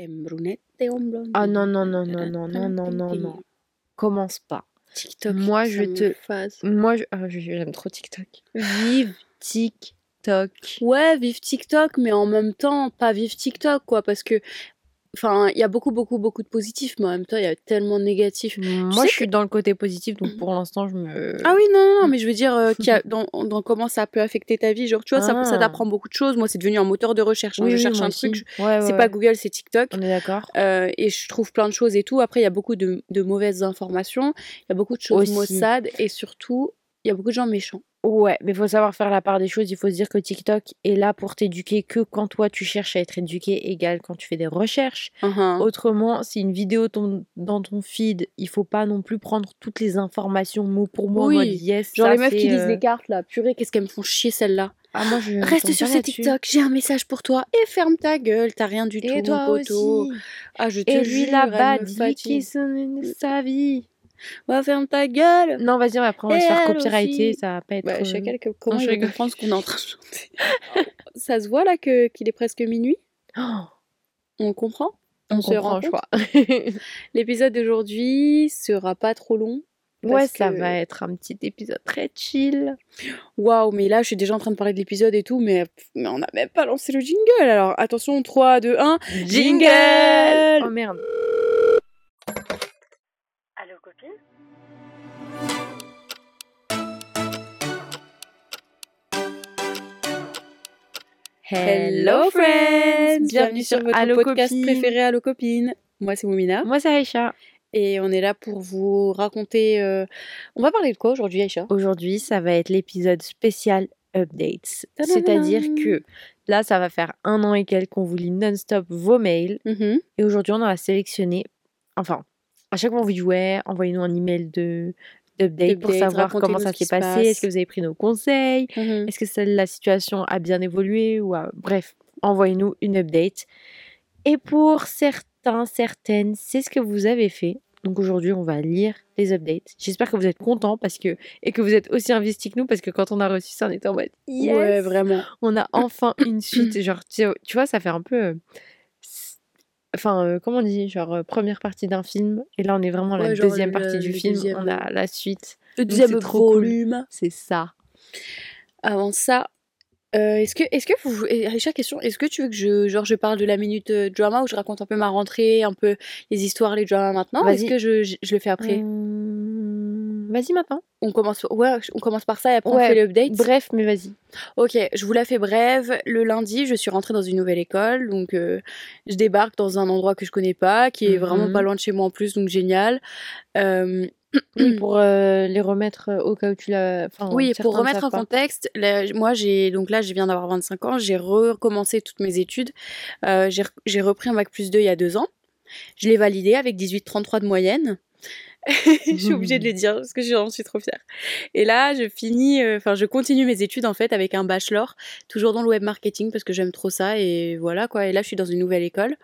En brunette et en blonde. Ah non, non, non, non, non, non, non, non, non. Commence pas. TikTok. Moi, je te- phase. Moi, je- ah, je- j'aime trop TikTok. Vive TikTok. Ouais, vive TikTok, mais en même temps, pas vive TikTok, quoi, parce que. Enfin, il y a beaucoup, beaucoup, beaucoup de positifs, mais en même temps, il y a tellement de négatifs. Moi, sais je suis dans le côté positif, donc pour l'instant, je me. Ah oui, non, non, non, mais je veux dire, euh, y a dans, dans comment ça peut affecter ta vie. Genre, tu vois, ça, ça Ah. t'apprend beaucoup de choses. Moi, c'est devenu un moteur de recherche. hein. Oui, je oui, cherche moi un aussi. truc, je- Ouais, c'est ouais, pas. Google, c'est TikTok. On est d'accord. Euh, et je trouve plein de choses et tout. Après, il y a beaucoup de, de mauvaises informations. Il y a beaucoup de choses Aussi. maussades. Et surtout, il y a beaucoup de gens méchants. Ouais, mais il faut savoir faire la part des choses. Il faut se dire que TikTok est là pour t'éduquer que quand toi tu cherches à être éduqué, égal quand tu fais des recherches. Uhum. Autrement, si une vidéo tombe dans ton feed, il faut pas non plus prendre toutes les informations mot pour mot en Oui. mode yes. Genre ça, les meufs qui lisent euh, les cartes là, purée, qu'est-ce qu'elles me font chier celles-là. Ah, moi, je Reste sur là-dessus. TikTok, j'ai un message pour toi et ferme ta gueule, t'as rien du tout, Et toi mon poteau. aussi. Ah, je te Et lui là-bas dit qu'il sa vie. Ouais, ferme ta gueule. Non, vas-y, après on va Et se faire copyrighter, aussi. ça va pas être. Bah, euh, que- comment je il va rigole. comprendre ce qu'on est en train de chanter? Ça se voit là que qu'il est presque minuit? Oh, On comprend? On se comprend, rend je crois. L'épisode d'aujourd'hui sera pas trop long. ouais, ça que- va être un petit épisode très chill. Waouh, mais là je suis déjà en train de parler de l'épisode et tout, mais, mais on n'a même pas lancé le jingle. Alors attention, 3, 2, 1. Jingle Oh merde. Hello friends Bienvenue sur votre Allo podcast Copine. préféré Allo Copine. Moi c'est Moumina Moi, c'est Aïcha. et on est là pour vous raconter... euh, On va parler de quoi aujourd'hui Aïcha? Aujourd'hui, ça va être l'épisode spécial updates. C'est-à-dire que là, ça va faire un an et quelques qu'on vous lit non-stop vos mails. Mhm. Et aujourd'hui, on en a sélectionné. Enfin, à chaque fois, on vous dit ouais, envoyez-nous un email de d'update pour savoir comment ça s'est se passé. passe. Est-ce que vous avez pris nos conseils? Mhm. Est-ce que celle- la situation a bien évolué ou a- Bref, envoyez-nous une update. Et pour certains, certaines, c'est ce que vous avez fait. Donc aujourd'hui, on va lire les updates. J'espère que vous êtes contents parce que et que vous êtes aussi investis que nous parce que quand on a reçu ça, on était en mode yes, Ouais, vraiment. on a enfin une suite. Genre, tu, tu vois, ça fait un peu. Enfin, euh, comment on dit Genre, euh, première partie d'un film. Et là, on est vraiment à la Ouais, genre deuxième le- partie du film. deuxième, On a la suite. Le deuxième trop volume. C'est ça. Avant ça, euh, est-ce que, est-ce que vous, Richard, question, est-ce que tu veux que je, genre, je parle de la minute euh, drama ou je raconte un peu ma rentrée, un peu les histoires, les dramas maintenant. Est-ce que je, je, je le fais après? Hum, Vas-y maintenant. On commence, ouais, on commence par ça et après on fait l'update. Bref, mais vas-y. Ok, je vous la fais brève. Le lundi, je suis rentrée dans une nouvelle école, donc euh, je débarque dans un endroit que je connais pas, qui est vraiment Mhm. pas loin de chez moi en plus, donc génial. Euh, Oui, pour euh, les remettre au cas où tu l'as. Enfin, Oui, pour remettre en contexte, là, moi j'ai donc là je viens d'avoir 25 ans, j'ai recommencé toutes mes études. J'ai repris un bac plus 2 il y a deux ans. Je l'ai validé avec 18,33 de moyenne. je suis obligée de le dire parce que j'en suis trop fière. Et là, je finis, euh, enfin, je continue mes études en fait avec un bachelor, toujours dans le web marketing parce que j'aime trop ça et voilà quoi. Et là, je suis dans une nouvelle école.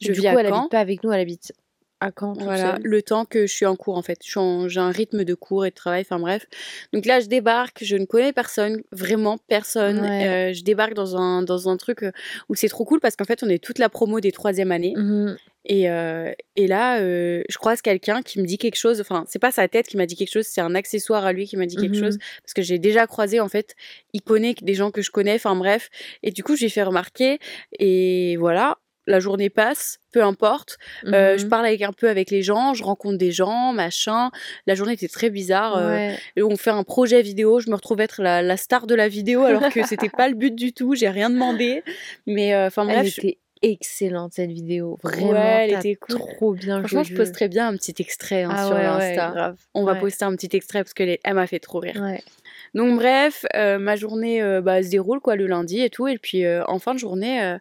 Je du vis coup, à elle Caen. habite pas avec nous, elle habite à Caen. Voilà, le temps que je suis en cours en fait. J'ai un rythme de cours et de travail, enfin bref. Donc là, je débarque, je ne connais personne, vraiment personne. Ouais. Euh, je débarque dans un, dans un truc euh, où c'est trop cool parce qu'en fait, on est toute la promo des troisième années. Mhm. Et, euh, et là, euh, je croise quelqu'un qui me dit quelque chose. Enfin, c'est pas sa tête qui m'a dit quelque chose, c'est un accessoire à lui qui m'a dit quelque Mhm. chose. Parce que j'ai déjà croisé, en fait, il connaît des gens que je connais, enfin bref. Et du coup, j'ai fait remarquer. Et voilà, la journée passe, peu importe. Euh, je parle avec un peu avec les gens, je rencontre des gens, machin. La journée était très bizarre. euh, Ouais. on fait un projet vidéo, je me retrouve être la, la star de la vidéo alors que c'était pas le but du tout, j'ai rien demandé. Mais euh, enfin bref, était excellente cette vidéo. Vraiment, Ouais, elle était cool. trop bien franchement, je posterai bien un petit extrait hein, Ah sur ouais, ouais, Insta. grave. on va poster un petit extrait parce que les- elle m'a fait trop rire. Donc bref, euh, ma journée euh, bah, se déroule quoi le lundi et tout et puis euh, en fin de journée,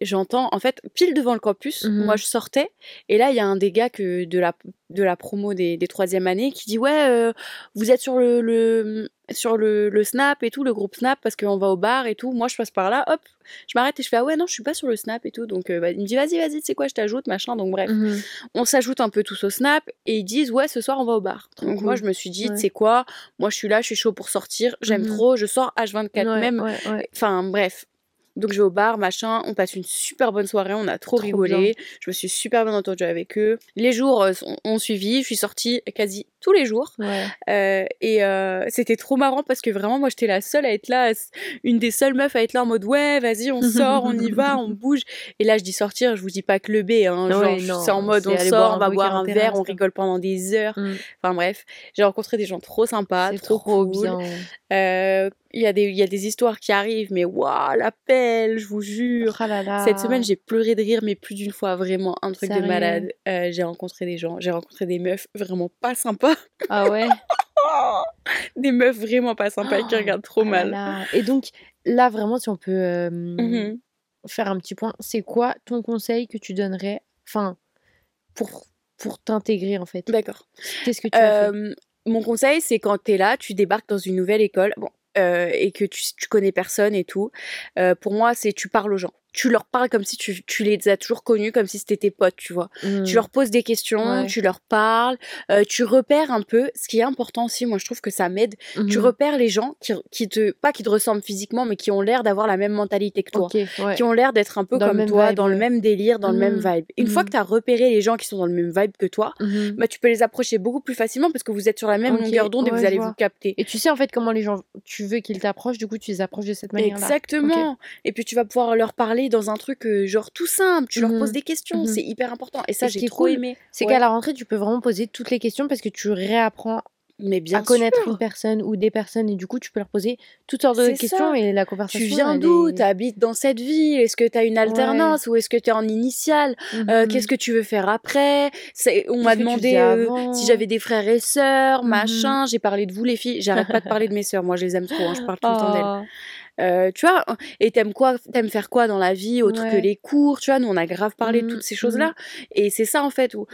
j'entends en fait pile devant le campus, Mhm. moi je sortais et là il y a un des gars que de la de la promo des, des troisième années qui dit ouais euh, vous êtes sur le, le sur le, le Snap et tout le groupe Snap parce qu'on va au bar et tout. Moi je passe par là, hop, je m'arrête et je fais ah ouais non je suis pas sur le Snap et tout donc euh, bah, il me dit vas-y vas-y tu sais quoi je t'ajoute machin donc bref Mhm. on s'ajoute un peu tous au Snap et ils disent ouais ce soir on va au bar. Donc cool. moi je me suis dit Ouais. tu sais quoi, moi je suis là, je suis chaud pour sortir, j'aime Mhm. trop, je sors H24 Ouais, même. ouais. Enfin bref. Donc je vais au bar, machin, on passe une super bonne soirée, on a trop, Trop rigolé, bien. je me suis super bien entendue avec eux. Les jours euh, ont suivi, je suis sortie quasi tous les jours. Ouais. Euh, et euh, c'était trop marrant parce que vraiment moi j'étais la seule à être là, une des seules meufs à être là en mode ouais vas-y on sort, on y va, on bouge. Et là je dis sortir, je vous dis pas que le B, hein, genre Ouais, c'est en mode on sort, on va boire un verre, on rigole pendant des heures. Mm. Enfin bref, j'ai rencontré des gens trop sympas, trop, trop cool. bien. Euh, Il y, a des- il y a des histoires qui arrivent, mais waouh, l'appel, je vous jure. Là là. Cette semaine, j'ai pleuré de rire, mais plus d'une fois, vraiment, un truc de malade. Euh, j'ai rencontré des gens, j'ai rencontré des meufs vraiment pas sympas. Ah ouais. Des meufs vraiment pas sympas qui Oh, regardent trop Ah mal. là. Et donc, là, vraiment, si on peut euh, Mhm. faire un petit point, c'est quoi ton conseil que tu donnerais, enfin, pour, pour t'intégrer, en fait? D'accord. Qu'est-ce que tu as fait? Euh, mon conseil, c'est quand t'es là, tu débarques dans une nouvelle école, bon, euh, et que tu, tu connais personne et tout. pour moi, c'est tu parles aux gens. Tu leur parles comme si tu, tu les as toujours connus, comme si c'était tes potes, tu vois. Hmm. Tu leur poses des questions, Ouais. tu leur parles, euh, tu repères un peu. Ce qui est important aussi, moi je trouve que ça m'aide. Tu Mhm. repères les gens qui, qui te, pas qui te ressemblent physiquement, mais qui ont l'air d'avoir la même mentalité que toi. Ouais. Qui ont l'air d'être un peu Dans comme toi, vibe, dans le même délire, dans le même Mhm. vibe. Une fois Mhm. que tu as repéré les gens qui sont dans le même vibe que toi, Mhm. bah, tu peux les approcher beaucoup plus facilement parce que vous êtes sur la même Ok, longueur d'onde et vous allez vois. vous capter. Et tu sais, en fait, comment les gens, tu veux qu'ils t'approchent, du coup, tu les approches de cette manière-là. Exactement. Et puis tu vas pouvoir leur parler dans un truc euh, genre tout simple. Tu leur Mhm. poses des questions. Mhm. C'est hyper important. Et ça, j'ai trop cool, aimé. C'est Ouais. qu'à la rentrée, tu peux vraiment poser toutes les questions parce que tu réapprends Mais bien à connaître sûr. une personne ou des personnes et du coup, tu peux leur poser toutes sortes de questions ça. et la Tu conversation. viens elle d'où? est- T'habites dans cette ville? Est-ce que t'as une alternance ou est-ce que t'es en initiale? Euh, Mhm. Qu'est-ce que tu veux faire après? On m'a tu demandé euh, si j'avais des frères et sœurs, machin. J'ai parlé de vous les filles. J'arrête pas de parler de mes sœurs. Moi, je les aime trop. hein, Je parle tout le temps d'elles. Euh, tu vois, et t'aimes quoi T'aimes faire quoi dans la vie autre que les cours Tu vois, nous on a grave parlé de Mhm, toutes ces choses-là. Et c'est ça en fait où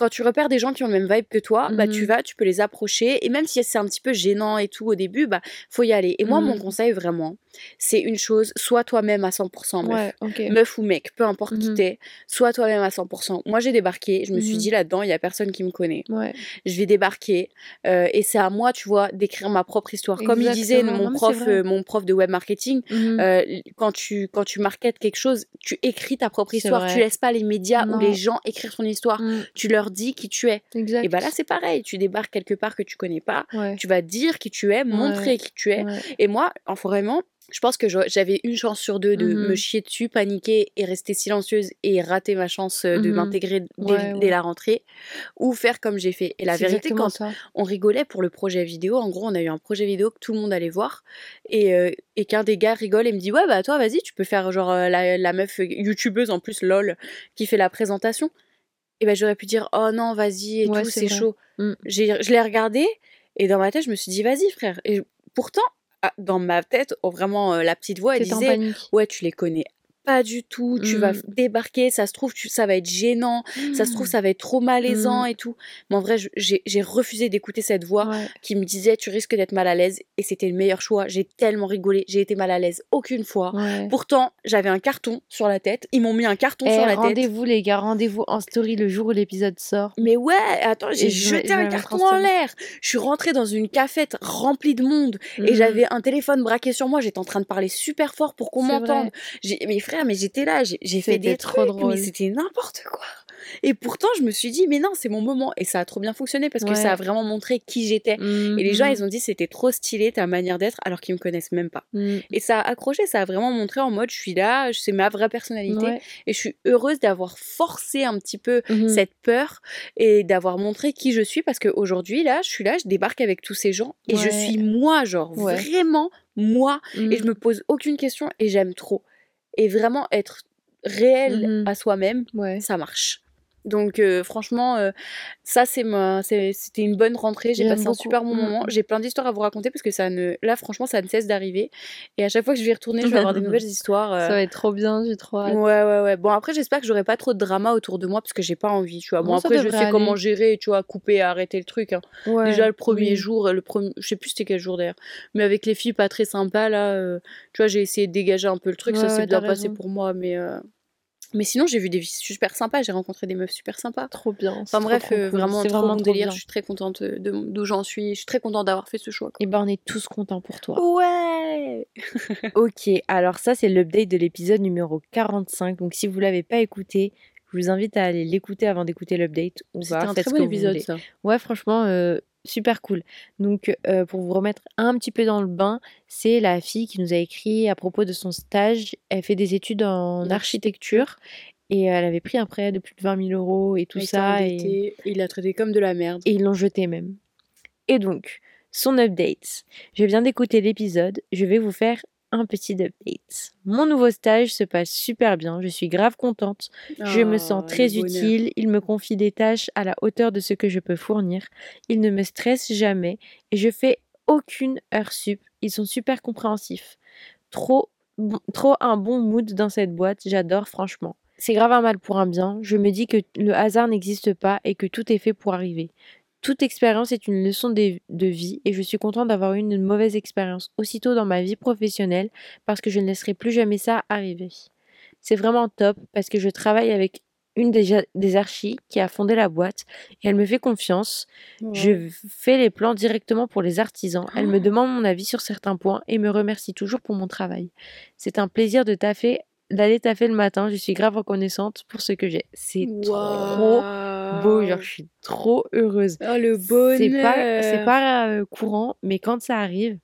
quand tu repères des gens qui ont le même vibe que toi, bah tu Mhm. vas, tu peux les approcher. Et même si c'est un petit peu gênant et tout au début, bah faut y aller. Et moi, mon Mhm. conseil vraiment, c'est une chose sois toi-même à 100%, meuf. Ouais, ok. Meuf ou mec, peu importe qui Mhm. t'es, sois toi-même à 100%. Moi, j'ai débarqué, je me suis dit là-dedans, il y a personne qui me connaît. Ouais. Je vais débarquer euh, et c'est à moi, tu vois, d'écrire ma propre histoire. Comme il disait mon Non, prof, euh, mon prof de web marketing, euh, quand tu quand tu marketes quelque chose, tu écris ta propre histoire. Tu vrai. laisses pas les médias ou les gens écrire ton histoire. Tu leur dis qui tu es. Exact. Et bah là c'est pareil. Tu débarques quelque part que tu connais pas. Ouais. Tu vas dire qui tu es, montrer qui tu es. Ouais. Et moi, en vraiment, je pense que j'avais une chance sur deux de Mhm. me chier dessus, paniquer et rester silencieuse et rater ma chance euh, de Mhm. m'intégrer dès, Ouais, dès ouais. la rentrée, ou faire comme j'ai fait. Et la vérité, quand ça. on rigolait pour le projet vidéo. En gros, on a eu un projet vidéo que tout le monde allait voir et, euh, et qu'un des gars rigole et me dit Ouais, bah toi, vas-y, tu peux faire genre euh, la, la meuf youtubeuse en plus, lol, qui fait la présentation. Et ben j'aurais pu dire Oh non, vas-y et Ouais, tout, c'est chaud. Mm. Je l'ai regardé et dans ma tête, je me suis dit Vas-y, frère. Et pourtant, ah, dans ma tête, oh, vraiment, euh, la petite voix, elle disait. Ouais, tu les connais pas du tout, tu vas Mm. f- débarquer, ça se trouve, tu, ça va être gênant, ça se trouve, Mm. ça va être trop malaisant Mm. et tout. Mais en vrai, j'ai refusé d'écouter cette voix Ouais. qui me disait tu risques d'être mal à l'aise et c'était le meilleur choix. J'ai tellement rigolé, j'ai été mal à l'aise aucune fois. Ouais. Pourtant, j'avais un carton sur la tête, ils m'ont mis un carton Eh, sur la tête. rendez-vous les gars, rendez-vous en story le jour où l'épisode sort. Mais ouais, attends, j'ai jeté je un en carton en l'air. Je suis rentrée dans une cafette remplie de monde et j'avais un téléphone braqué sur moi. J'étais en train de parler super fort pour qu'on m'entende. vrai. Mais j'étais là, j'ai fait des trop trucs, drôle. mais c'était n'importe quoi. Et pourtant, je me suis dit, mais non, c'est mon moment. Et ça a trop bien fonctionné parce que ça a vraiment montré qui j'étais. Et les gens, Mhm. ils ont dit, c'était trop stylé ta manière d'être alors qu'ils me connaissent même pas. Mhm. Et ça a accroché, ça a vraiment montré en mode, je suis là, c'est ma vraie personnalité. Ouais. Et je suis heureuse d'avoir forcé un petit peu Mhm. cette peur et d'avoir montré qui je suis parce qu'aujourd'hui, là, je suis là, je débarque avec tous ces gens et je suis moi, genre vraiment moi. Et je Mhm. me pose aucune question et j'aime trop. Et vraiment être réel Mhm. à soi-même, Ouais. ça marche. Donc euh, franchement, euh, ça c'est ma, c'était une bonne rentrée. J'ai passé un super bon Mm. moment. J'ai plein d'histoires à vous raconter parce que ça ne, là franchement, ça ne cesse d'arriver. Et à chaque fois que je vais y retourner, je vais avoir des nouvelles histoires. euh, Ça va être trop bien, j'ai trop hâte. Ouais, ouais, ouais. Bon, après, j'espère que j'aurai pas trop de drama autour de moi parce que j'ai pas envie, tu vois. Bon, après, je sais comment gérer, tu vois, couper, arrêter le truc. hein. Ouais, Déjà, le premier oui. jour, le premier, je sais plus c'était quel jour d'ailleurs, mais avec les filles pas très sympas, là, tu vois, j'ai essayé de dégager un peu le truc, ça s'est ouais, bien passé raison. pour moi, mais, Mais sinon, j'ai vu des filles super sympas, j'ai rencontré des meufs super sympas. Trop bien. Enfin bref, trop euh, cool. vraiment c'est trop vraiment bon délire. bien. Je suis très contente de d'où j'en suis. Je suis très contente d'avoir fait ce choix. quoi. Et ben on est tous contents pour toi. Ouais. Ok, alors ça c'est l'update de l'épisode numéro 45. Donc si vous l'avez pas écouté, je vous invite à aller l'écouter avant d'écouter l'update. C'était un très bon épisode ça. Ouais, franchement, euh, super cool. Donc, euh, pour vous remettre un petit peu dans le bain, c'est la fille qui nous a écrit à propos de son stage. Elle fait des études en architecture et elle avait pris un prêt de plus de 20 000 euros et tout ça. Et, Il l'a traité comme de la merde. et ils l'ont jeté même. Et donc, son update. Je viens d'écouter l'épisode. Je vais vous faire un petit update. Mon nouveau stage se passe super bien. Je suis grave contente. Je me sens Ah, très le bonheur. utile, il me confie des tâches à la hauteur de ce que je peux fournir, il ne me stresse jamais et je fais aucune heure sup. Ils sont super compréhensifs. Trop, bon- trop un bon mood dans cette boîte, j'adore franchement. C'est grave un mal pour un bien, je me dis que le hasard n'existe pas et que tout est fait pour arriver. Toute expérience est une leçon de, de vie et je suis contente d'avoir eu une mauvaise expérience aussitôt dans ma vie professionnelle parce que je ne laisserai plus jamais ça arriver. C'est vraiment top parce que je travaille avec une des, des archis qui a fondé la boîte et elle me fait confiance. Je fais les plans directement pour les artisans. Elle me demande mon avis sur certains points et me remercie toujours pour mon travail. C'est un plaisir de taffer, d'aller taffer le matin. Je suis grave reconnaissante pour ce que j'ai. C'est trop beau, genre je suis trop heureuse. Oh le bonheur. C'est pas, c'est pas euh, courant, mais quand ça arrive,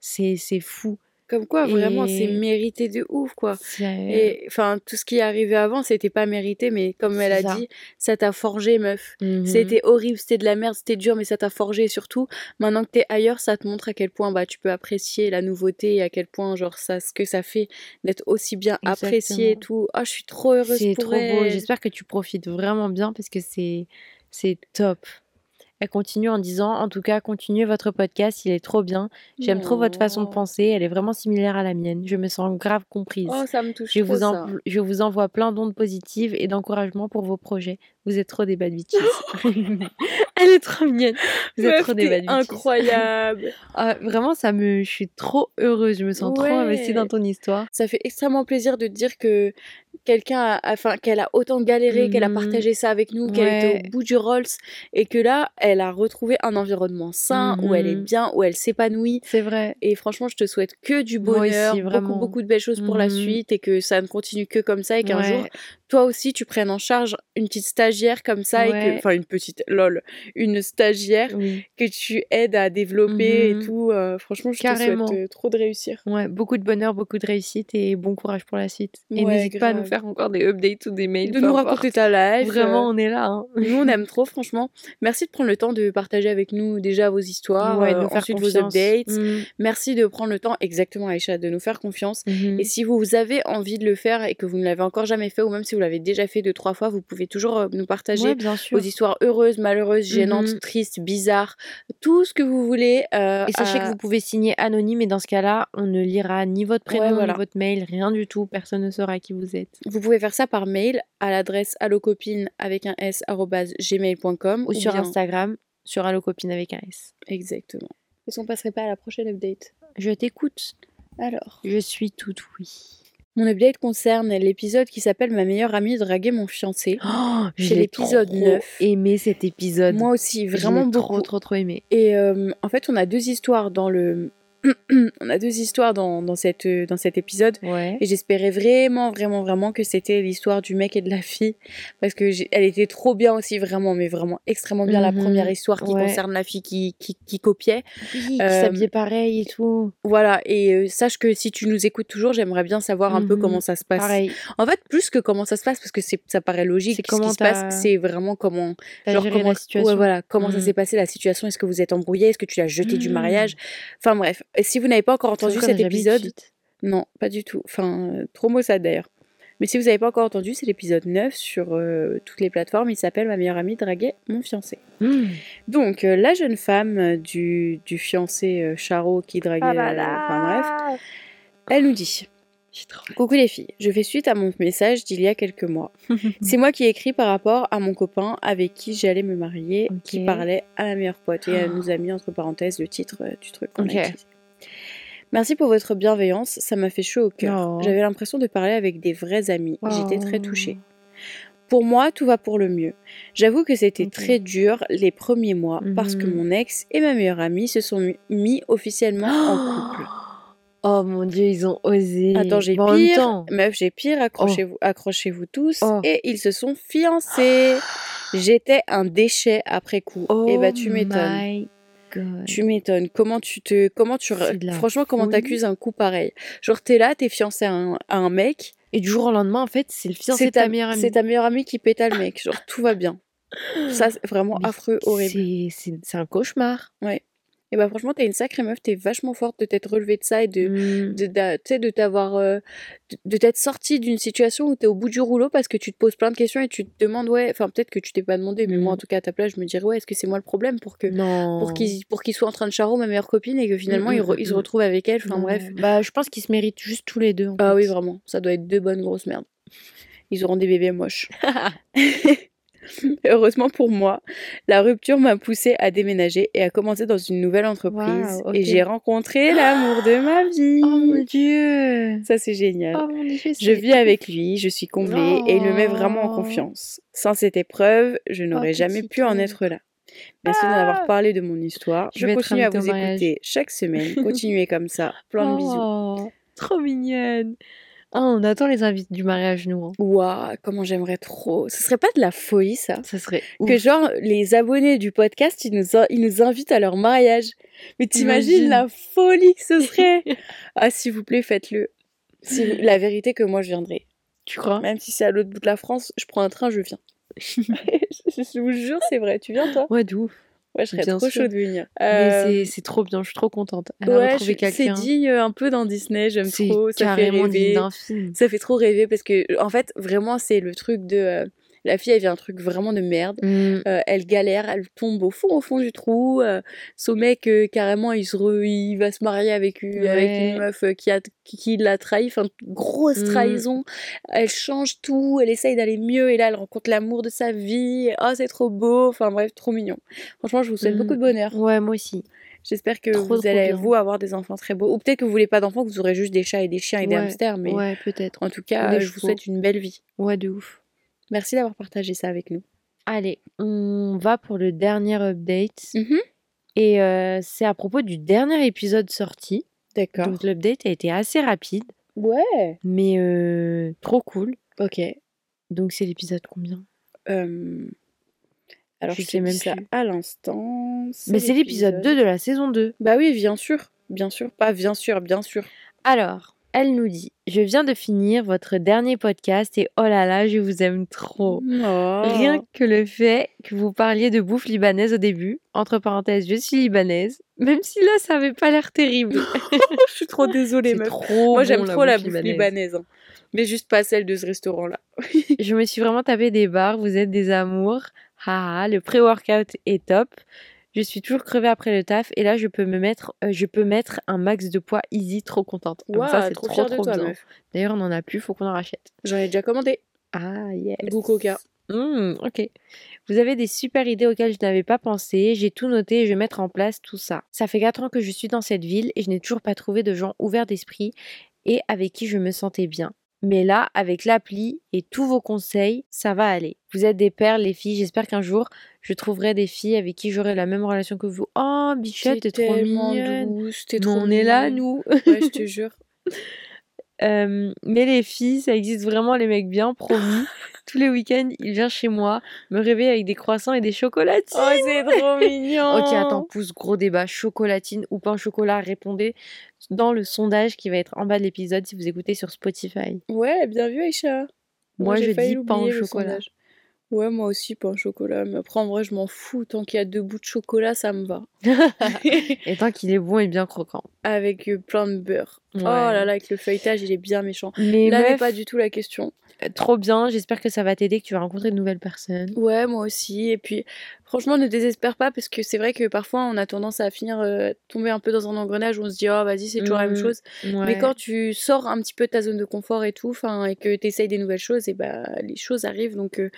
c'est c'est fou. Comme quoi, vraiment, c'est mérité de ouf, quoi. Et enfin, tout ce qui est arrivé avant, c'était pas mérité, mais comme elle a ça. dit, ça t'a forgé, meuf. Mhm. C'était horrible, c'était de la merde, c'était dur, mais ça t'a forgé. Et surtout, maintenant que t'es ailleurs, ça te montre à quel point bah, tu peux apprécier la nouveauté et à quel point, genre, ça, ce que ça fait d'être aussi bien apprécié et tout. Ah, je suis trop heureuse C'est trop beau. J'espère que tu profites vraiment bien parce que c'est c'est top. Elle continue en disant En tout cas, continuez votre podcast, il est trop bien. J'aime trop votre façon de penser, elle est vraiment similaire à la mienne. Je me sens grave comprise. Oh, ça me touche Je vous, ça. je vous envoie plein d'ondes positives et d'encouragement pour vos projets. Vous êtes trop des bad bitches. Elle est trop mignonne. Vous êtes Meuf, trop des bad bitches. incroyable. Ah, vraiment, ça me, je suis trop heureuse. Je me sens trop investie dans ton histoire. ça fait extrêmement plaisir de dire que quelqu'un enfin qu'elle a autant galéré, qu'elle a Mhm. partagé ça avec nous, qu'elle était au bout du Rolls et que là, elle a retrouvé un environnement sain où elle est Mhm. bien, où elle s'épanouit. C'est vrai. Et franchement, je te souhaite que du aussi, bonheur, vraiment. beaucoup, beaucoup de belles choses pour la Mhm. suite et que ça ne continue que comme ça et qu'un Ouais. jour, toi aussi, tu prennes en charge une petite stagiaire comme ça et que, enfin, une petite, lol, une stagiaire Oui. que tu aides à développer Mhm. et tout. euh, franchement, je Carrément. te souhaite euh, trop de réussir. Ouais, beaucoup de bonheur, beaucoup de réussite et bon courage pour la suite. Et Ouais, n'hésite pas à nous faire encore des updates ou des mails. De nous importe. raconter ta. Vraiment, euh, on est là. hein. Nous, on aime trop, franchement. Merci de prendre le temps de partager avec nous déjà vos histoires, Ouais, de euh, nous faire ensuite vos updates. Mhm. Merci de prendre le temps, exactement Aïcha, de nous faire confiance. Mhm. Et si vous avez envie de le faire et que vous ne l'avez encore jamais fait, ou même si vous l'avez déjà fait deux, trois fois, vous pouvez toujours euh, nous partager Ouais, bien sûr. vos histoires heureuses, malheureuses, gênantes, Mhm. tristes, bizarres, tout ce que vous voulez. euh, Et sachez à- que vous pouvez signer anonyme et dans ce cas-là, on ne lira ni votre prénom, Ouais, voilà. ni votre mail, rien du tout. Personne ne saura qui vous êtes. Vous pouvez faire ça par mail à l'adresse allocopine avec un s gmail.com Ou sur bien- Instagram, sur allocopine avec un S. Exactement. Est-ce qu'on passerait pas à la prochaine update? Je t'écoute. Alors? Je suis tout oui. Mon update concerne l'épisode qui s'appelle Ma meilleure amie draguer mon fiancé. Oh, j'ai l'épisode trop 9. aimé cet épisode. Moi aussi, vraiment beaucoup. trop, trop, trop aimé. Et euh, en fait, on a deux histoires dans le. On a deux histoires dans, dans, cette, dans cet épisode. Ouais. Et j'espérais vraiment, vraiment, vraiment que c'était l'histoire du mec et de la fille. Parce que elle était trop bien aussi, vraiment, mais vraiment extrêmement bien. La Mhm. première histoire qui Ouais. concerne la fille qui, qui, qui copiait. Oui, qui Euh, s'habillait pareil et tout. Voilà. Et euh, sache que si tu nous écoutes toujours, j'aimerais bien savoir un peu Mhm. comment ça se passe. Pareil. En fait, plus que comment ça se passe, parce que c'est, ça paraît logique, ce qui se passe, c'est vraiment comment, genre comment, la situation. ouais, voilà, comment ça Mhm. s'est passé la situation. Est-ce que vous êtes embrouillé Est-ce que tu l'as jeté du mariage? Enfin bref. Et si vous n'avez pas encore entendu cet épisode, non, pas du tout. Enfin, euh, trop maussade d'ailleurs. Mais si vous n'avez pas encore entendu, c'est l'épisode 9 sur euh, toutes les plateformes. Il s'appelle Ma meilleure amie draguait mon fiancé. Mhm. Donc, euh, la jeune femme du, du fiancé euh, Charo qui draguait. Ah euh, là. Enfin bref. Elle nous dit trop Coucou les filles, je fais suite à mon message d'il y a quelques mois. C'est moi qui ai écrit par rapport à mon copain avec qui j'allais me marier, qui parlait à ma meilleure pote. Et elle Oh. nous a mis entre parenthèses le titre du truc qu'on Ok. a utilisé. Merci pour votre bienveillance, ça m'a fait chaud au cœur. Oh. J'avais l'impression de parler avec des vrais amis. J'étais très Oh. touchée. Pour moi, tout va pour le mieux. J'avoue que c'était très dur les premiers mois parce que Mhm. mon ex et ma meilleure amie se sont mis- officiellement en couple. Oh mon dieu, ils ont osé. Attends, j'ai Bon, pire. Meuf, j'ai pire, accrochez-vous accrochez-vous tous. Oh. Et ils se sont fiancés. J'étais un déchet après coup. oh et bah, tu m'étonnes. my Tu m'étonnes. Comment tu te. Comment tu. Franchement, comment t'accuses un coup pareil? Genre, t'es là, t'es fiancé à un, à un mec. Et du jour au lendemain, en fait, c'est le fiancé de ta meilleure amie. C'est ta meilleure amie qui péta le mec. Genre, tout va bien. Ça, c'est vraiment Mais affreux, horrible. c'est- un cauchemar. Et bah, franchement, t'es une sacrée meuf. T'es vachement forte de t'être relevée de ça et de. Mm. de, de t'avoir euh, de, de t'être sortie d'une situation où t'es au bout du rouleau parce que tu te poses plein de questions et tu te demandes ouais enfin peut-être que tu t'es pas demandé mais moi Mm. en tout cas à ta place je me dirais ouais est-ce que c'est moi le problème pour que Non. pour qu'il pour soit en train de charo ma meilleure copine et que finalement Mm, il, re- mm, il se mm. retrouve avec elle enfin bref Bah, je pense qu'ils se méritent juste tous les deux. en ah fait. oui vraiment ça doit être deux bonnes grosses merdes ils auront des bébés moches Heureusement pour moi, la rupture m'a poussée à déménager et à commencer dans une nouvelle entreprise. Et j'ai rencontré l'amour de ma vie. Oh mon dieu. Ça, c'est génial. Oh mon dieu. Je vis avec lui, je suis comblée et il me met vraiment en Oh. confiance. Sans cette épreuve, je n'aurais jamais pu en être là. Merci d'en avoir parlé de mon histoire. Je Je, continue à vous écouter chaque semaine. Continuez comme ça. Plein de bisous. Oh, trop mignonne. Ah, on attend les invités du mariage, nous. hein. Waouh, comment j'aimerais trop. Ce serait pas de la folie, ça? Ça serait Que genre, les abonnés du podcast, ils nous, ils nous invitent à leur mariage. Mais t'imagines Imagine. la folie que ce serait Ah, s'il vous plaît, faites-le. Si- La vérité que moi, je viendrai. Tu crois? Même si c'est à l'autre bout de la France, je prends un train, je viens. je vous jure, c'est vrai. Tu viens, toi? Ouais, de ouf. Ouais, je serais Bien trop sûr. chaud de venir. Euh, c'est- trop bien, je suis trop contente. Elle ouais, c'est digne euh, un peu dans Disney, j'aime trop. Ça fait rêver. Ça fait trop rêver parce que, en fait, vraiment, c'est le truc de. La fille, elle vit un truc vraiment de merde. Mm. Euh, elle galère, elle tombe au fond, au fond du trou. Euh, son mec, euh, carrément, il, se re- il va se marier avec, une- avec Ouais. une meuf euh, qui, a, qui, qui l'a trahi. Enfin, grosse Mm. trahison. Elle change tout, elle essaye d'aller mieux et là, elle rencontre l'amour de sa vie. Oh, c'est trop beau. Enfin, bref, trop mignon. Franchement, je vous souhaite Mm. beaucoup de bonheur. Ouais, moi aussi. J'espère que Trop, vous trop allez, bien. vous, avoir des enfants très beaux. Ou peut-être que vous voulez pas d'enfants, que vous aurez juste des chats et des chiens et des hamsters. Mais Ouais, peut-être. en tout cas, je vous souhaite une belle vie. Ouais, de ouf. Merci d'avoir partagé ça avec nous. Allez, on va pour le dernier update. Mhm. Et euh, c'est à propos du dernier épisode sorti. D'accord. Donc l'update a été assez rapide, Ouais. mais euh, trop cool. Ok. Donc c'est l'épisode combien? Euh, Alors, Je je, sais même même ça plus. à l'instant. Mais c'est l'épisode 2 de la saison 2. Bah oui, bien sûr. Bien sûr. Pas bien sûr, bien sûr. Alors, elle nous dit Je viens de finir votre dernier podcast et oh là là, je vous aime trop. Oh. Rien que le fait que vous parliez de bouffe libanaise au début, entre parenthèses, je suis libanaise, même si là ça avait pas l'air terrible. je suis trop désolée, meuf. trop Moi, j'aime bon, trop la bouffe libanaise. libanaise. hein. Mais juste pas celle de ce restaurant-là. Je me suis vraiment tapé des barres, vous êtes des amours. Haha, le pré-workout est top. Je suis toujours crevée après le taf et là je peux me mettre, euh, je peux mettre un max de poids easy, trop contente. Donc ça c'est trop, trop trop, de toi, bien. D'ailleurs on en a plus, faut qu'on en rachète. J'en ai déjà commandé. Ah yes. Goût coca. Hmm, ok. Vous avez des super idées auxquelles je n'avais pas pensé. J'ai tout noté et je vais mettre en place tout ça. Ça fait 4 ans que je suis dans cette ville et je n'ai toujours pas trouvé de gens ouverts d'esprit et avec qui je me sentais bien. Mais là, avec l'appli et tous vos conseils, ça va aller. Vous êtes des perles, les filles. J'espère qu'un jour, je trouverai des filles avec qui j'aurai la même relation que vous. Oh, bichette, t'es trop mignonne. douce. Trop on est là, nous. Ouais, je te jure. Euh, mais les filles, ça existe vraiment, les mecs bien, promis. Tous les week-ends, il vient chez moi, me réveille avec des croissants et des chocolatines. Oh, c'est trop mignon. Ok, attends, pouce, gros débat. Chocolatine ou pain au chocolat Répondez dans le sondage qui va être en bas de l'épisode si vous écoutez sur Spotify. Ouais, bien vu, Aïcha. Moi, j'ai je dis pain au chocolat. sondage. Ouais, moi aussi, pain au chocolat. Mais après, en vrai, je m'en fous. Tant qu'il y a deux bouts de chocolat, ça me va. Et tant qu'il est bon et bien croquant. Avec euh, plein de beurre. Oh là là, avec le feuilletage, il est bien méchant. Mais Là meuf, pas du tout la question. euh, trop bien. J'espère que ça va t'aider, que tu vas rencontrer de nouvelles personnes. Ouais, moi aussi. Et puis, franchement, ne désespère pas parce que c'est vrai que parfois on a tendance à finir euh, tomber un peu dans un engrenage où on se dit, oh vas-y, c'est toujours la même Mhm. chose. Mais quand tu sors un petit peu de ta zone de confort et tout, enfin, et que tu essayes des nouvelles choses, et bah, les choses arrivent. Donc, euh,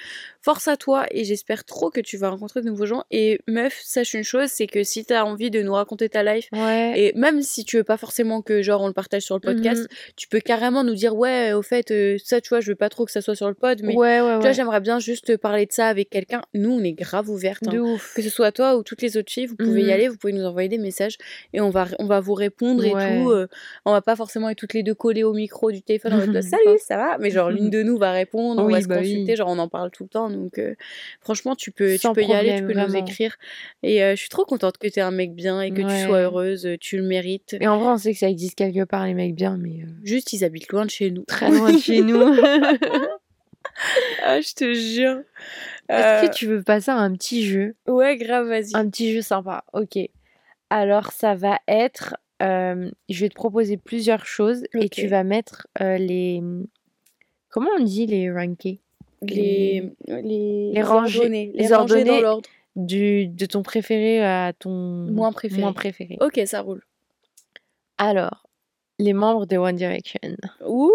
force à toi et j'espère trop que tu vas rencontrer de nouveaux gens. Et meuf, sache une chose, c'est que si tu as envie de nous raconter ta life, Ouais. et même si tu veux pas forcément que genre on le partage sur le podcast, Mhm. tu peux carrément nous dire ouais, au fait, euh, ça, tu vois, je veux pas trop que ça soit sur le pod, mais ouais, tu vois, j'aimerais bien juste parler de ça avec quelqu'un. Nous, on est grave De ouf. Que ce soit toi ou toutes les autres filles, vous pouvez Mhm. y aller, vous pouvez nous envoyer des messages et on va, on va vous répondre et tout. euh, on va pas forcément être toutes les deux collées au micro du téléphone en mode Mhm. salut, ça va? Mais genre l'une de nous va répondre, on va se bah oui. consulter, genre on en parle tout le temps. Donc euh, franchement, tu peux, tu peux y aller, tu peux nous vraiment. écrire. Et euh, je suis trop contente que tu es un mec bien et que tu sois heureuse, euh, tu le mérites. Et en vrai, on sait que ça existe quelque part, les mecs bien, mais Juste, ils habitent loin de chez nous. très loin de chez nous. ah, je te jure. Est-ce Euh, que tu veux passer à un petit jeu? Ouais, grave, vas-y. Un petit jeu sympa, ok. Alors, ça va être. euh, je vais te proposer plusieurs choses et tu vas mettre euh, les. Comment on dit les rankés Les, les, Les rangées- ordonnées. les Les dans l'ordre. du, De ton préféré à ton. Moins préféré. Moins préféré. Ok, ça roule. Alors, les membres de One Direction. Ouh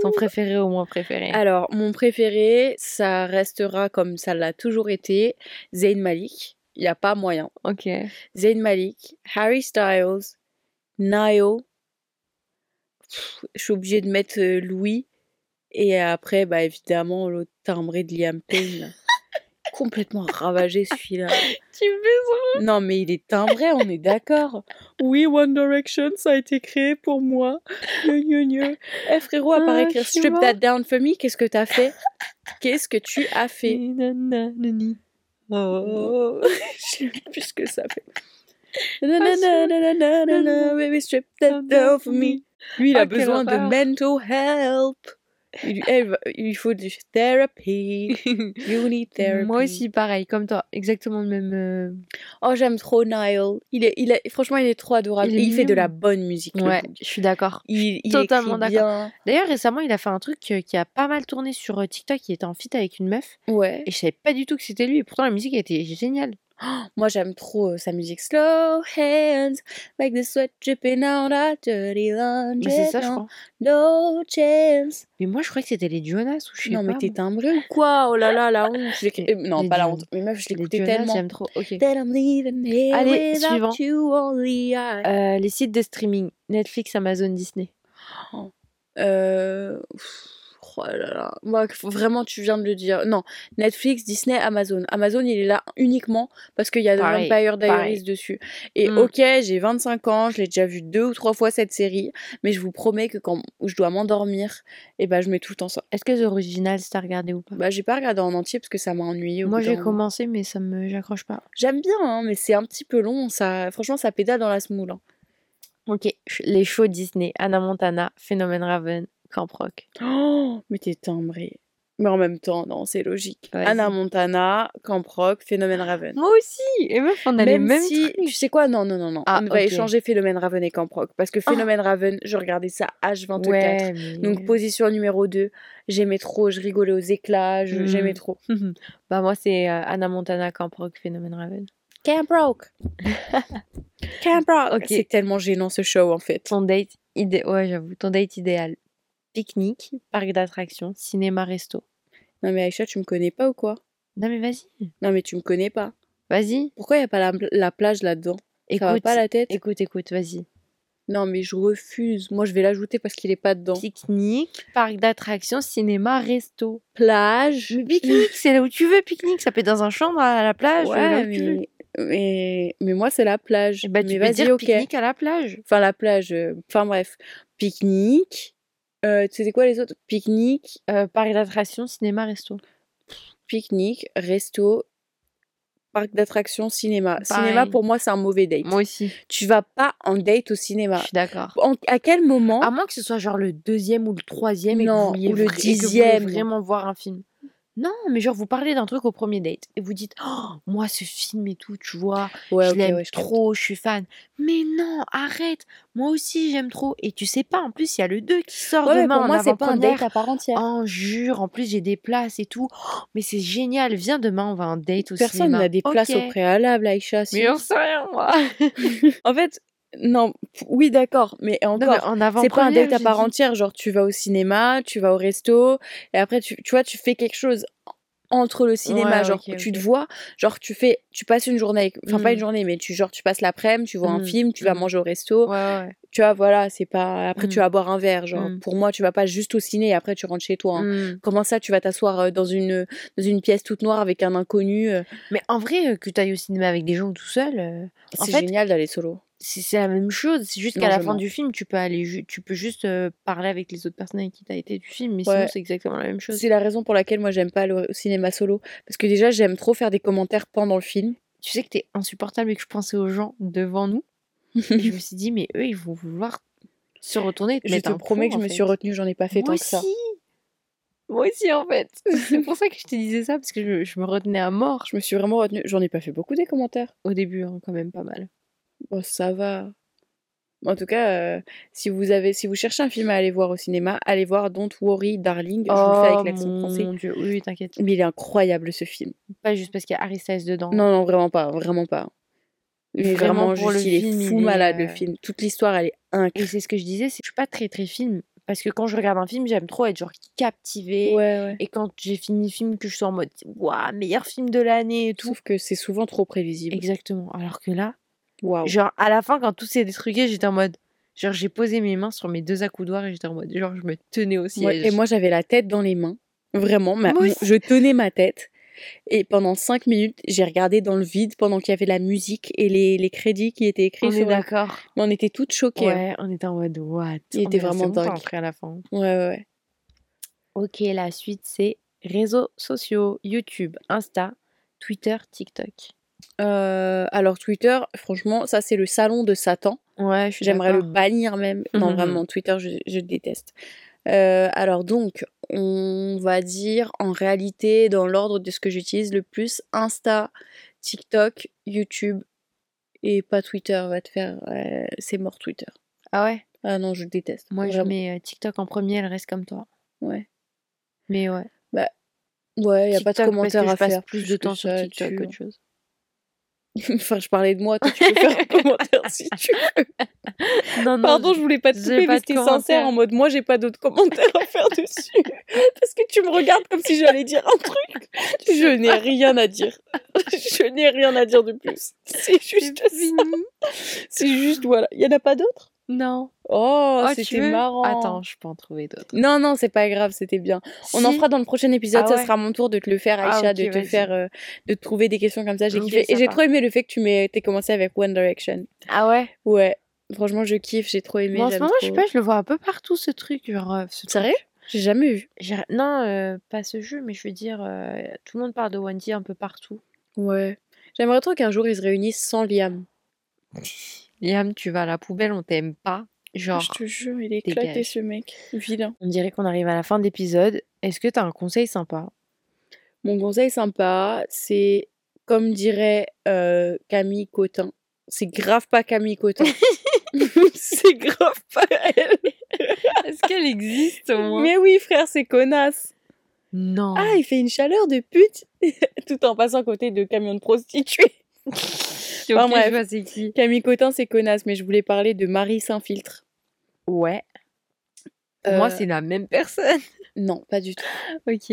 Ton préféré au moins préféré? Alors, mon préféré, ça restera comme ça l'a toujours été, Zayn Malik. Il n'y a pas moyen. Ok. Zayn Malik, Harry Styles, Niall. Pff, Je suis obligée de mettre euh, Louis. Et après, bah évidemment, l'autre timbré de Liam Payne. Complètement ravagé celui-là. Tu fais Non, mais il est timbré, on est d'accord. Oui, One Direction, ça a été créé pour moi. Gneu. Eh frérot, à part Ah, écrire Strip. That Down for Me, qu'est-ce que t'as fait? Qu'est-ce que tu as fait? Oh, je sais plus ce que ça fait. Baby, strip that down for me. Lui, il a Ah, besoin de mental help. Il, elle il faut du therapy. You need therapy. Moi aussi, pareil, comme toi. Exactement le même. euh, Oh, j'aime trop Niall. Il est, il est, franchement, il est trop adorable. Il est Et il fait de la bonne musique. le Ouais, je suis d'accord. Il, il Totalement écrit d'accord. bien. D'ailleurs, récemment, il a fait un truc euh, qui a pas mal tourné sur euh, TikTok. Il était en feat avec une meuf. Ouais. Et je savais pas du tout que c'était lui. Et pourtant, la musique a été géniale. Moi, j'aime trop euh, sa musique. Slow hands, like the sweat dripping out our dirty laundry. Mais c'est ça, je crois. No chance. Mais moi, je croyais que c'était les Jonas ou je sais Non, pas. mais t'es timbré ou quoi? Oh là là, la honte. Les- euh, non, les pas la honte. Mais meuf, je l'écoutais tellement. j'aime trop. Ok. Allez, suivant. Euh, les sites de streaming Netflix, Amazon, Disney. Euh... pff, Oh là là. Moi, faut- vraiment, tu viens de le dire. Non, Netflix, Disney, Amazon. Amazon, il est là uniquement parce qu'il y a The Vampire Diaries dessus. Et Mm. ok, j'ai 25 ans, je l'ai déjà vu deux ou trois fois cette série, mais je vous promets que quand je dois m'endormir, et ben je mets tout le temps ça. Est-ce que The Original, t'as regardé ou pas? Bah, j'ai pas regardé en entier parce que ça m'a ennuyé. Moi, j'ai commencé, mais ça me, j'accroche pas. J'aime bien, hein, mais c'est un petit peu long. Ça, franchement, ça pédale dans la smoule. hein. Ok. Les shows Disney, Anna Montana, Phénomène Raven, Camp Rock. Oh, mais t'es timbré. Mais en même temps, non, c'est logique. Anna Montana, Camp Rock, Phénomène Raven. Moi aussi Et meuf, on a les Même mêmes si, trucs. tu sais quoi, non, non, non, non. Ah, on va échanger Phénomène Raven et Camp Rock. Parce que Oh. Phénomène Raven, je regardais ça H24. Ouais, mais... Donc, position numéro 2, j'aimais trop, je rigolais aux éclats, Mm. j'aimais trop. bah moi, c'est euh, Anna Montana, Camp Rock, Phénomène Raven. Camp Rock Camp Rock Ok. C'est tellement gênant ce show en fait. Ton date idéal, ouais, j'avoue, ton date idéal. Pique-nique, parc d'attractions, cinéma, resto. Non mais Aïcha, tu me connais pas ou quoi? Non mais vas-y, Non mais tu me connais pas. vas-y. Pourquoi y a pas la, la plage là-dedans? Ça va Écoute, pas la tête? écoute, écoute, vas-y. Non mais je refuse. Moi je vais l'ajouter parce qu'il est pas dedans. Pique-nique, parc d'attractions, cinéma, resto. Plage. Mais pique-nique, c'est là où tu veux, pique-nique. Ça peut être dans un chambre, à la plage, là Ouais, où tu veux. mais, mais, mais moi c'est la plage. Ben, tu mais vas-y, dire ok. pique-nique à la plage. Enfin la plage. euh, Enfin bref. Pique-nique. Euh, C'était quoi les autres? Pique-nique, Euh, parc d'attractions, cinéma, resto. pique-nique, resto, parc d'attractions, cinéma. Cinéma pour moi c'est un mauvais date. Moi aussi, Tu vas pas en date au je cinéma. suis d'accord. En- à quel moment À moins que ce soit genre le deuxième ou le troisième et que Non, vous vouliez ou le vra- et que vous dixième. vraiment voir un film. Non, mais genre, vous parlez d'un truc au premier date et vous dites, oh, moi, ce film et tout, tu vois, Ouais, je l'aime ouais, trop, je suis fan. Mais non, arrête, moi aussi, j'aime trop. Et tu sais pas, en plus, il y a le 2 qui sort Ouais, demain pour en moi, c'est pas un date à part entière. Oh, jure, en plus, j'ai des places et tout. Oh, mais c'est génial, viens demain, on va en date au Personne cinéma. n'a des places au préalable, Aïcha. si. Mais j'en sais rien, moi. En fait, non, oui, d'accord, mais Non, mais encore, en c'est pas un date à part entière. Genre, tu vas au cinéma, tu vas au resto, et après, tu, tu vois, tu fais quelque chose entre le cinéma. Ouais, genre, tu te vois, genre, tu fais, tu passes une journée, avec- enfin, pas une Mm. journée, mais tu, genre, tu passes l'après-midi, tu vois un Mm, film, tu vas mm. manger au resto, Ouais, ouais. tu vois, voilà, c'est pas. Après, tu vas boire un verre. Genre, pour moi, tu vas pas juste au ciné et après, tu rentres chez toi. hein. Mm. Comment ça, tu vas t'asseoir euh, dans une, dans une pièce toute noire avec un inconnu euh, Mais en vrai, euh, que tu ailles au cinéma avec des gens ou tout seul, euh, C'est fait, génial d'aller solo. C'est la même chose. C'est juste qu'à la fin du film, tu peux aller, tu peux juste euh, parler avec les autres personnes avec qui t'as été du film, mais Ouais. sinon c'est exactement la même chose. C'est la raison pour laquelle moi j'aime pas aller au cinéma solo. Parce que déjà j'aime trop faire des commentaires pendant le film. Tu sais que t'es insupportable et que je pensais aux gens devant nous, et je me suis dit mais eux ils vont vouloir se retourner. Et te je te promets que je me fait. suis retenue, j'en ai pas fait Moi tant que ça. aussi. Moi aussi en fait. c'est pour ça que je te disais ça parce que je, je me retenais à mort Je me suis vraiment retenue. J'en ai pas fait beaucoup des commentaires. au début, hein, quand même pas mal. Bon, ça va. En tout cas, euh, si vous avez, si vous cherchez un film à aller voir au cinéma, allez voir Don't Worry Darling. Je vous le fais avec l'accent Oh mon français. dieu, oui, t'inquiète. Mais il est incroyable ce film. Pas juste parce qu'il y a Harry Styles dedans. Non, non, vraiment pas, vraiment pas. Mais Vraiment, vraiment, pour juste, le il est film, fou il est, malade le euh, film. Toute l'histoire, elle est Et incroyable. c'est ce que je disais, c'est que je suis pas très très film. Parce que quand je regarde un film, j'aime trop être genre captivée. Ouais, ouais. Et quand j'ai fini le film, que je suis en mode waouh, meilleur film de l'année et tout. Sauf que c'est souvent trop prévisible. Exactement. Alors que là, Genre à la fin, quand tout s'est détruqué, j'étais en mode. Genre j'ai posé mes mains sur mes deux accoudoirs et j'étais en mode. Genre je me tenais au Ouais, siège. et moi, j'avais la tête dans les mains. Vraiment, ma- Moi je tenais ma tête. Et pendant cinq minutes, j'ai regardé dans le vide pendant qu'il y avait la musique et les, les crédits qui étaient écrits On est sur d'accord. Mais on était toutes choquées. hein. Ouais, on était en mode what? Il Oh, était vraiment dingue. à la fin. Ouais, ouais, ouais. Ok, la suite c'est réseaux sociaux, YouTube, Insta, Twitter, TikTok. Euh, alors, Twitter, franchement, ça, c'est le salon de Satan. Ouais, J'aimerais le bannir même. Non, Mhm. vraiment, Twitter, je, je déteste. Euh, alors donc, on va dire en réalité, dans l'ordre de ce que j'utilise le plus, Insta, TikTok, YouTube et pas Twitter va te faire... ouais, c'est mort Twitter. Ah ouais? Ah non, je déteste. Moi, je mets euh, TikTok en premier, elle reste comme toi. Ouais. Mais ouais. Ouais, y a pas de je à passe faire. plus de temps sur TikTok qu'autre chose. enfin, je parlais de moi, toi tu peux faire un commentaire si tu veux. Non, non, Pardon, je voulais pas te couper, mais c'était sincère en mode moi j'ai pas d'autres commentaires à faire dessus. Parce que tu me regardes comme si j'allais dire un truc. Je n'ai rien à dire. Je n'ai rien à dire de plus. C'est juste ça. C'est juste voilà. Il y en a pas d'autres? Non. Oh, Oh, tu c'était marrant. Attends, je peux en trouver d'autres. Non, non, c'est pas grave, c'était bien. On en fera dans le prochain épisode, Ah ça ouais. sera mon tour de te le faire, Ah, Aïcha, de te faire, euh, de trouver des questions comme ça. J'ai kiffé. Et j'ai trop aimé le fait que tu m'aies commencé avec One Direction. Ah ouais? Ouais, franchement, je kiffe, j'ai trop aimé. Mais en ce moment, je sais pas, je le vois un peu partout ce truc. Genre, euh, ce. Sérieux? J'ai jamais vu. Non, euh, pas ce jeu, mais je veux dire, euh, tout le monde parle de One D un peu partout. Ouais. J'aimerais trop qu'un jour ils se réunissent sans Liam. Liam, tu vas à la poubelle, on t'aime pas. Genre, Je te jure, il est éclaté ce mec. Vilain. on dirait qu'on arrive à la fin de l'épisode. Est-ce que t'as un conseil sympa? Mon conseil sympa, c'est comme dirait euh, Camille Cotin. C'est grave pas Camille Cotin. c'est grave pas elle. Est-ce qu'elle existe au Mais oui, frère, c'est connasse. Non. Ah, il fait une chaleur de pute tout en passant à côté de camions de prostituées. Ok, enfin, bref. je vois c'est qui. Camille Cotin, c'est connasse, mais je voulais parler de Marie Saint-Filtre. Ouais. Pour moi, Euh, c'est la même personne. Non, pas du tout. Ok.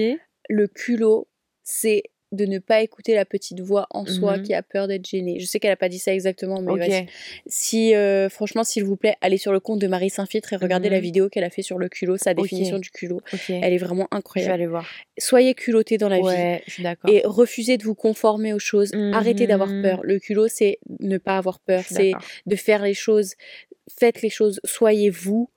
Le culot, c'est de ne pas écouter la petite voix en soi Mhm. qui a peur d'être gênée. Je sais qu'elle a pas dit ça exactement, mais. Si, euh, franchement, s'il vous plaît, allez sur le compte de Marie Saint-Filtre et regardez la Mhm. vidéo qu'elle a fait sur le culot, sa définition du culot. Elle est vraiment Je vais incroyable. aller voir. Soyez culotté dans la vie. Ouais, je suis d'accord. Et refusez de vous conformer aux choses. Arrêtez d'avoir Mhm. peur. Le culot, c'est ne pas avoir peur. C'est de faire les choses. Faites les choses. Soyez vous.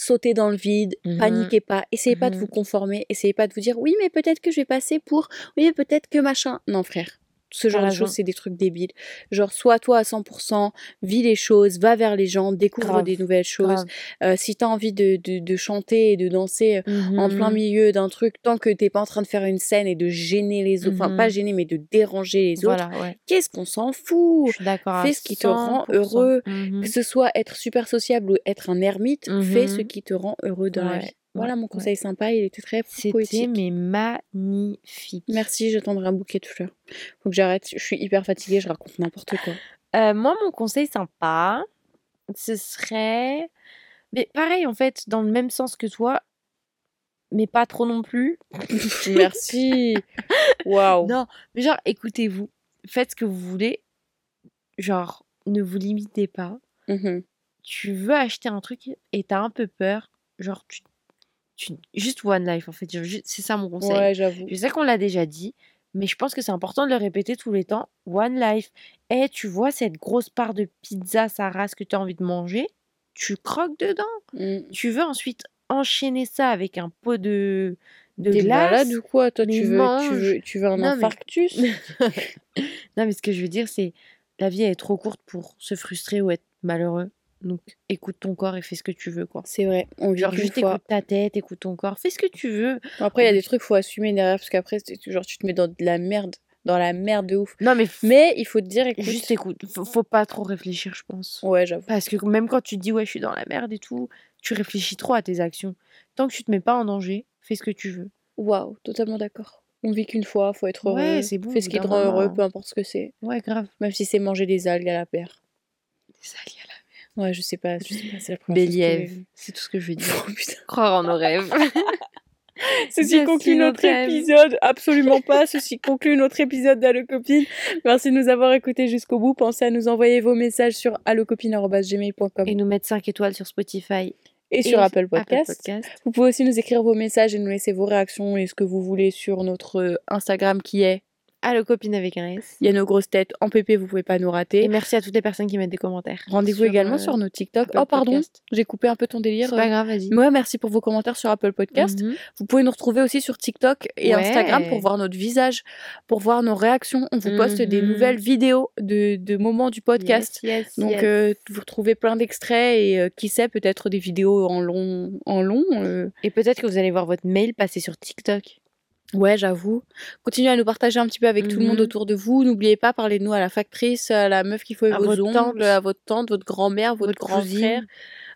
Sautez dans le vide. Mhm. Paniquez pas. Essayez pas de Mhm. vous conformer. Essayez pas de vous dire oui, mais peut-être que je vais passer pour. Oui, mais peut-être que machin. Non, frère. Ce genre de choses, c'est des trucs débiles. Genre, sois toi à 100%, vis les choses, va vers les gens, découvre Grave, des nouvelles choses. Euh, si t'as envie de, de, de chanter et de danser euh, en plein Mhm. milieu d'un truc, tant que t'es pas en train de faire une scène et de gêner les autres, enfin, pas Mhm. gêner, mais de déranger les autres, ouais. qu'est-ce qu'on s'en fout? Fais ce qui te rend 100%. heureux. Mhm. Que ce soit être super sociable ou être un ermite, fais ce qui te rend heureux dans la vie. Voilà mon ouais. conseil sympa, il était très C'était poétique. mais magnifique. Merci, j'attendrai un bouquet à l'heure. Faut que j'arrête, je suis hyper fatiguée, je raconte n'importe quoi. Euh, moi, mon conseil sympa, ce serait. Mais pareil, en fait, dans le même sens que toi, mais pas trop non plus. Merci. Waouh. Non, mais genre, écoutez-vous, faites ce que vous voulez. Genre, ne vous limitez pas. Mhm. Tu veux acheter un truc et t'as un peu peur. Genre, tu, tu- juste One Life, en fait. C'est ça mon conseil. Ouais, j'avoue. Je sais qu'on l'a déjà dit, mais je pense que c'est important de le répéter tous les temps. One life. Et tu vois cette grosse part de pizza Saras que tu as envie de manger, tu croques dedans. Mm. Tu veux ensuite enchaîner ça avec un pot de, de T'es malade ou quoi? Toi, tu veux, tu, veux, tu veux un Non, mais- infarctus? Non, mais ce que je veux dire, c'est la vie elle est trop courte pour se frustrer ou être malheureux. Donc écoute ton corps et fais ce que tu veux, quoi. C'est vrai, on vit Genre juste fois. écoute ta tête, écoute ton corps, fais ce que tu veux. Après, il y a des trucs, faut assumer derrière, parce qu'après, c'est- genre, tu te mets dans de la merde, dans la merde de ouf. Non, mais Mais il faut te dire, écoute. juste écoute. Faut, faut pas trop réfléchir, je pense. Ouais, j'avoue. Parce que même quand tu te dis ouais, je suis dans la merde et tout, tu réfléchis trop à tes actions. Tant que tu te mets pas en danger, fais ce que tu veux. Waouh, totalement d'accord. On vit qu'une fois, faut être heureux. Ouais, c'est bon, Fais ce qui te rend heureux, moment. peu importe ce que c'est. Ouais, grave. Même si c'est manger des algues à la paire. Des la Ouais, je sais pas, je sais pas, c'est la première que Béliève, c'est tout ce que je veux dire. Oh, putain. Croire en nos rêves. Ceci conclut notre épisode. Absolument pas. Ceci conclut notre épisode d'Allo Copine. Merci de nous avoir écoutés jusqu'au bout. Pensez à nous envoyer vos messages sur allocopine.gmail.com et nous mettre 5 étoiles sur Spotify et sur Apple Podcast. Podcast. Vous pouvez aussi nous écrire vos messages et nous laisser vos réactions et ce que vous voulez sur notre euh, Instagram qui est Allo copine avec un S. Il y a nos grosses têtes en PP, vous pouvez pas nous Et rater. merci à toutes les personnes qui mettent des commentaires. Rendez-vous également euh, sur nos TikTok. Apple Oh pardon, j'ai coupé un peu ton délire. C'est pas grave, vas-y. Ouais, merci pour vos commentaires sur Apple Podcast. Mhm. Vous pouvez nous retrouver aussi sur TikTok et Ouais. Instagram pour voir notre visage, pour voir nos réactions. On vous poste des Mhm. nouvelles vidéos de, de moments du podcast. Yes, yes, Donc yes. euh, vous retrouvez plein d'extraits et euh, qui sait peut-être des vidéos en long en long. euh. Et peut-être que vous allez voir votre mail passer sur TikTok. Ouais, j'avoue. Continuez à nous partager un petit peu avec tout le monde Mhm. autour de vous. N'oubliez pas parlez de nous à la factrice, à la meuf qui fait À vos votre ongles, tante. à votre tante, votre grand-mère, votre, Votre grand cousine. frère,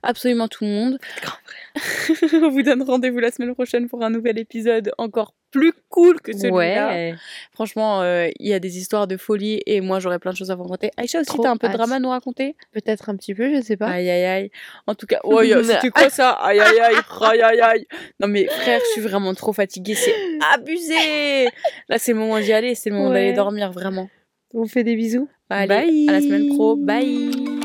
absolument tout le monde. Grand On vous donne rendez-vous la semaine prochaine pour un nouvel épisode encore plus cool que celui-là. Ouais. Franchement, euh, il y a des histoires de folie et moi j'aurais plein de choses à vous raconter. Aïcha aussi, t'as un peu de drama à nous raconter? Peut-être un petit peu, je sais pas. Aïe aïe aïe. En tout cas, a- c'était quoi ça? Aïe aïe aïe, aïe aïe aïe. Non mais frère, je suis vraiment trop fatiguée, c'est abusé. Là, c'est le moment d'y aller, c'est le moment Ouais. d'aller dormir vraiment. On fait des bisous. Allez, Bye. à la semaine pro, bye.